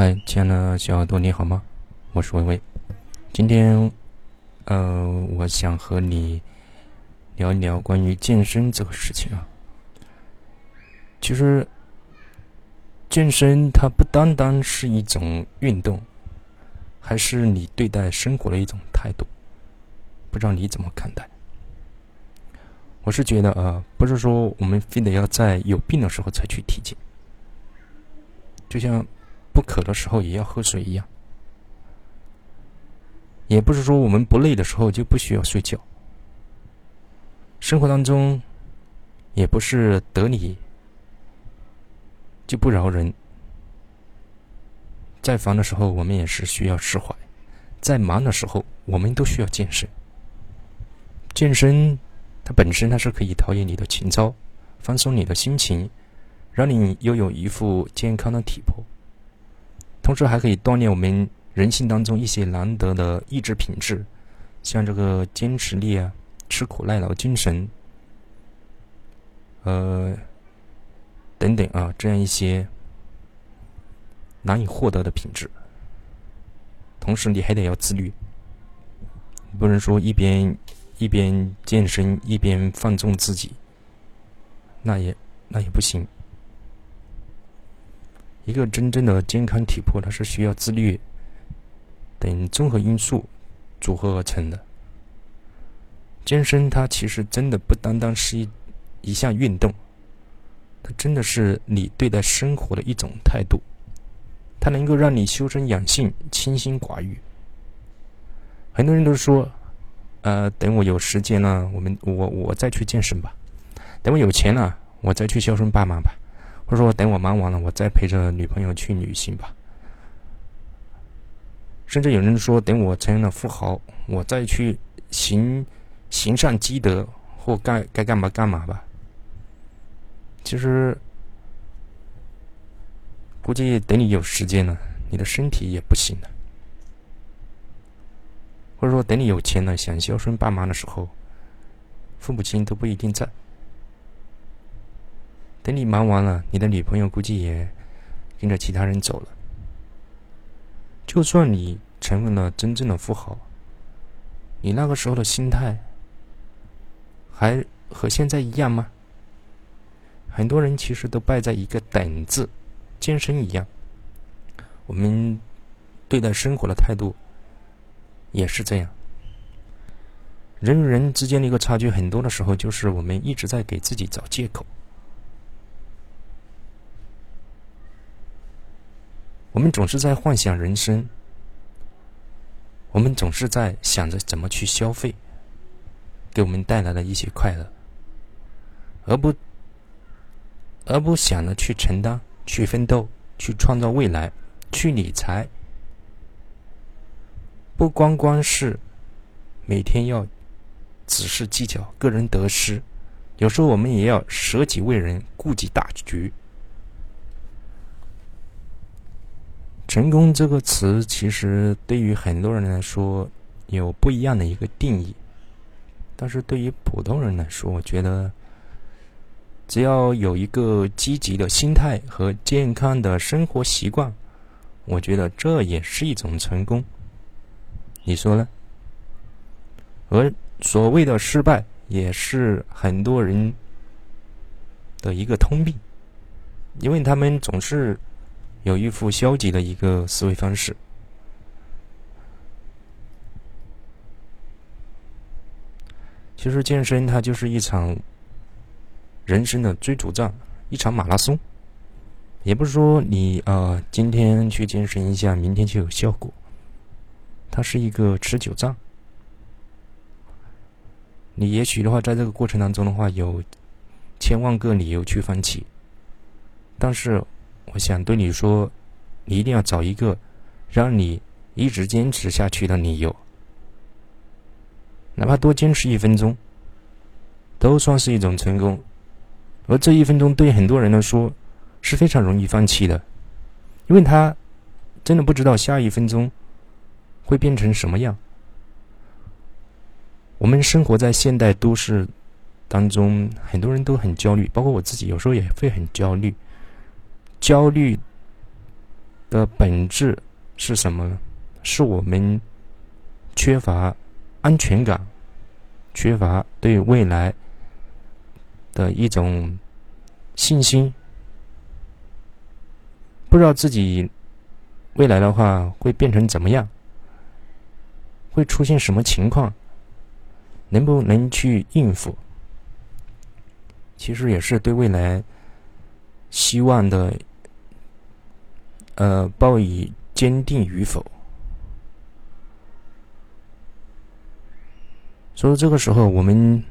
嗨，亲爱的小耳朵，你好吗？我是微微。今天，呃，我想和你聊一聊关于健身这个事情啊。其实，健身它不单单是一种运动，还是你对待生活的一种态度。不知道你怎么看待？我是觉得啊，不是说我们非得要在有病的时候才去体检，就像。不渴的时候也要喝水一样，也不是说我们不累的时候就不需要睡觉。生活当中，也不是得理就不饶人。在烦的时候，我们也是需要释怀；在忙的时候，我们都需要健身。健身，它本身它是可以陶冶你的情操，放松你的心情，让你拥有一副健康的体魄。同时还可以锻炼我们人性当中一些难得的意志品质，像这个坚持力啊、吃苦耐劳精神，呃，等等啊，这样一些难以获得的品质。同时你还得要自律，不能说一边一边健身一边放纵自己，那也那也不行。一个真正的健康体魄，它是需要自律等综合因素组合而成的。健身它其实真的不单单是一一项运动，它真的是你对待生活的一种态度。它能够让你修身养性、清心寡欲。很多人都说：“呃，等我有时间了，我们我我再去健身吧；等我有钱了，我再去孝顺爸妈吧。”或者说，等我忙完了，我再陪着女朋友去旅行吧。甚至有人说，等我成了富豪，我再去行行善积德，或该该干嘛干嘛吧。其实，估计等你有时间了，你的身体也不行了。或者说，等你有钱了，想孝顺爸妈的时候，父母亲都不一定在。等你忙完了，你的女朋友估计也跟着其他人走了。就算你成为了真正的富豪，你那个时候的心态还和现在一样吗？很多人其实都败在一个“等”字，健身一样。我们对待生活的态度也是这样。人与人之间的一个差距，很多的时候就是我们一直在给自己找借口。我们总是在幻想人生，我们总是在想着怎么去消费，给我们带来了一些快乐，而不而不想着去承担、去奋斗、去创造未来、去理财。不光光是每天要只是计较个人得失，有时候我们也要舍己为人，顾及大局。成功这个词，其实对于很多人来说有不一样的一个定义，但是对于普通人来说，我觉得只要有一个积极的心态和健康的生活习惯，我觉得这也是一种成功。你说呢？而所谓的失败，也是很多人的一个通病，因为他们总是。有一副消极的一个思维方式。其实健身它就是一场人生的追逐战，一场马拉松。也不是说你啊今天去健身一下，明天就有效果。它是一个持久战。你也许的话，在这个过程当中的话，有千万个理由去放弃，但是。想对你说，你一定要找一个让你一直坚持下去的理由，哪怕多坚持一分钟，都算是一种成功。而这一分钟对很多人来说是非常容易放弃的，因为他真的不知道下一分钟会变成什么样。我们生活在现代都市当中，很多人都很焦虑，包括我自己，有时候也会很焦虑。焦虑的本质是什么呢？是我们缺乏安全感，缺乏对未来的一种信心，不知道自己未来的话会变成怎么样，会出现什么情况，能不能去应付？其实也是对未来希望的，呃，抱以坚定与否。所以这个时候，我们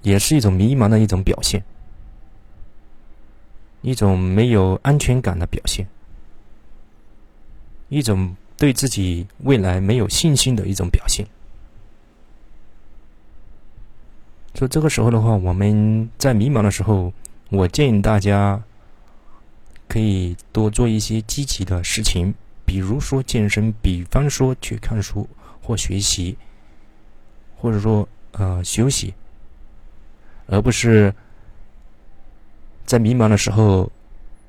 也是一种迷茫的一种表现，一种没有安全感的表现，一种对自己未来没有信心的一种表现。所以这个时候的话，我们在迷茫的时候，我建议大家可以多做一些积极的事情，比如说健身，比方说去看书。或学习，或者说呃休息，而不是在迷茫的时候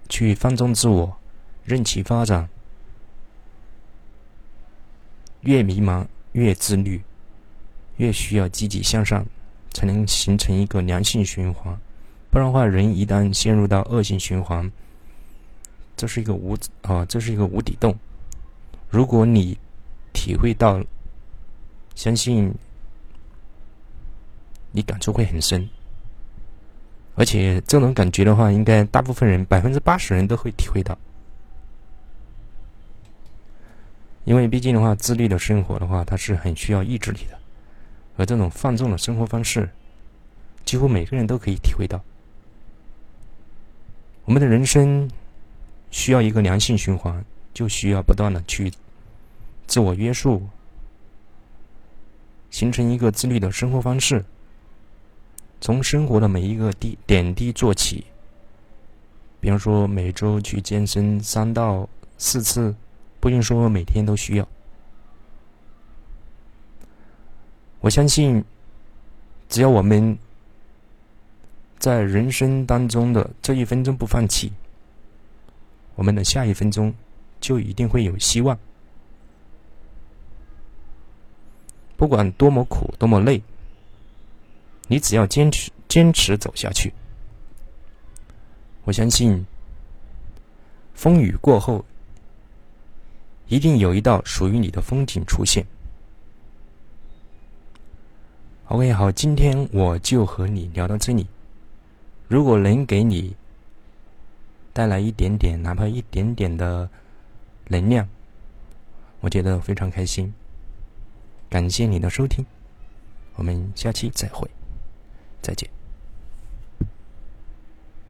去放纵自我，任其发展。越迷茫越自律，越需要积极向上，才能形成一个良性循环。不然的话，人一旦陷入到恶性循环，这是一个无啊，这是一个无底洞。如果你体会到。相信你感触会很深，而且这种感觉的话，应该大部分人百分之八十人都会体会到。因为毕竟的话，自律的生活的话，它是很需要意志力的，而这种放纵的生活方式，几乎每个人都可以体会到。我们的人生需要一个良性循环，就需要不断的去自我约束。形成一个自律的生活方式，从生活的每一个滴点滴做起。比方说，每周去健身三到四次，不用说每天都需要。我相信，只要我们在人生当中的这一分钟不放弃，我们的下一分钟就一定会有希望。不管多么苦，多么累，你只要坚持坚持走下去，我相信风雨过后，一定有一道属于你的风景出现。OK，好，今天我就和你聊到这里。如果能给你带来一点点，哪怕一点点的能量，我觉得非常开心。感谢你的收听，我们下期再会，再见。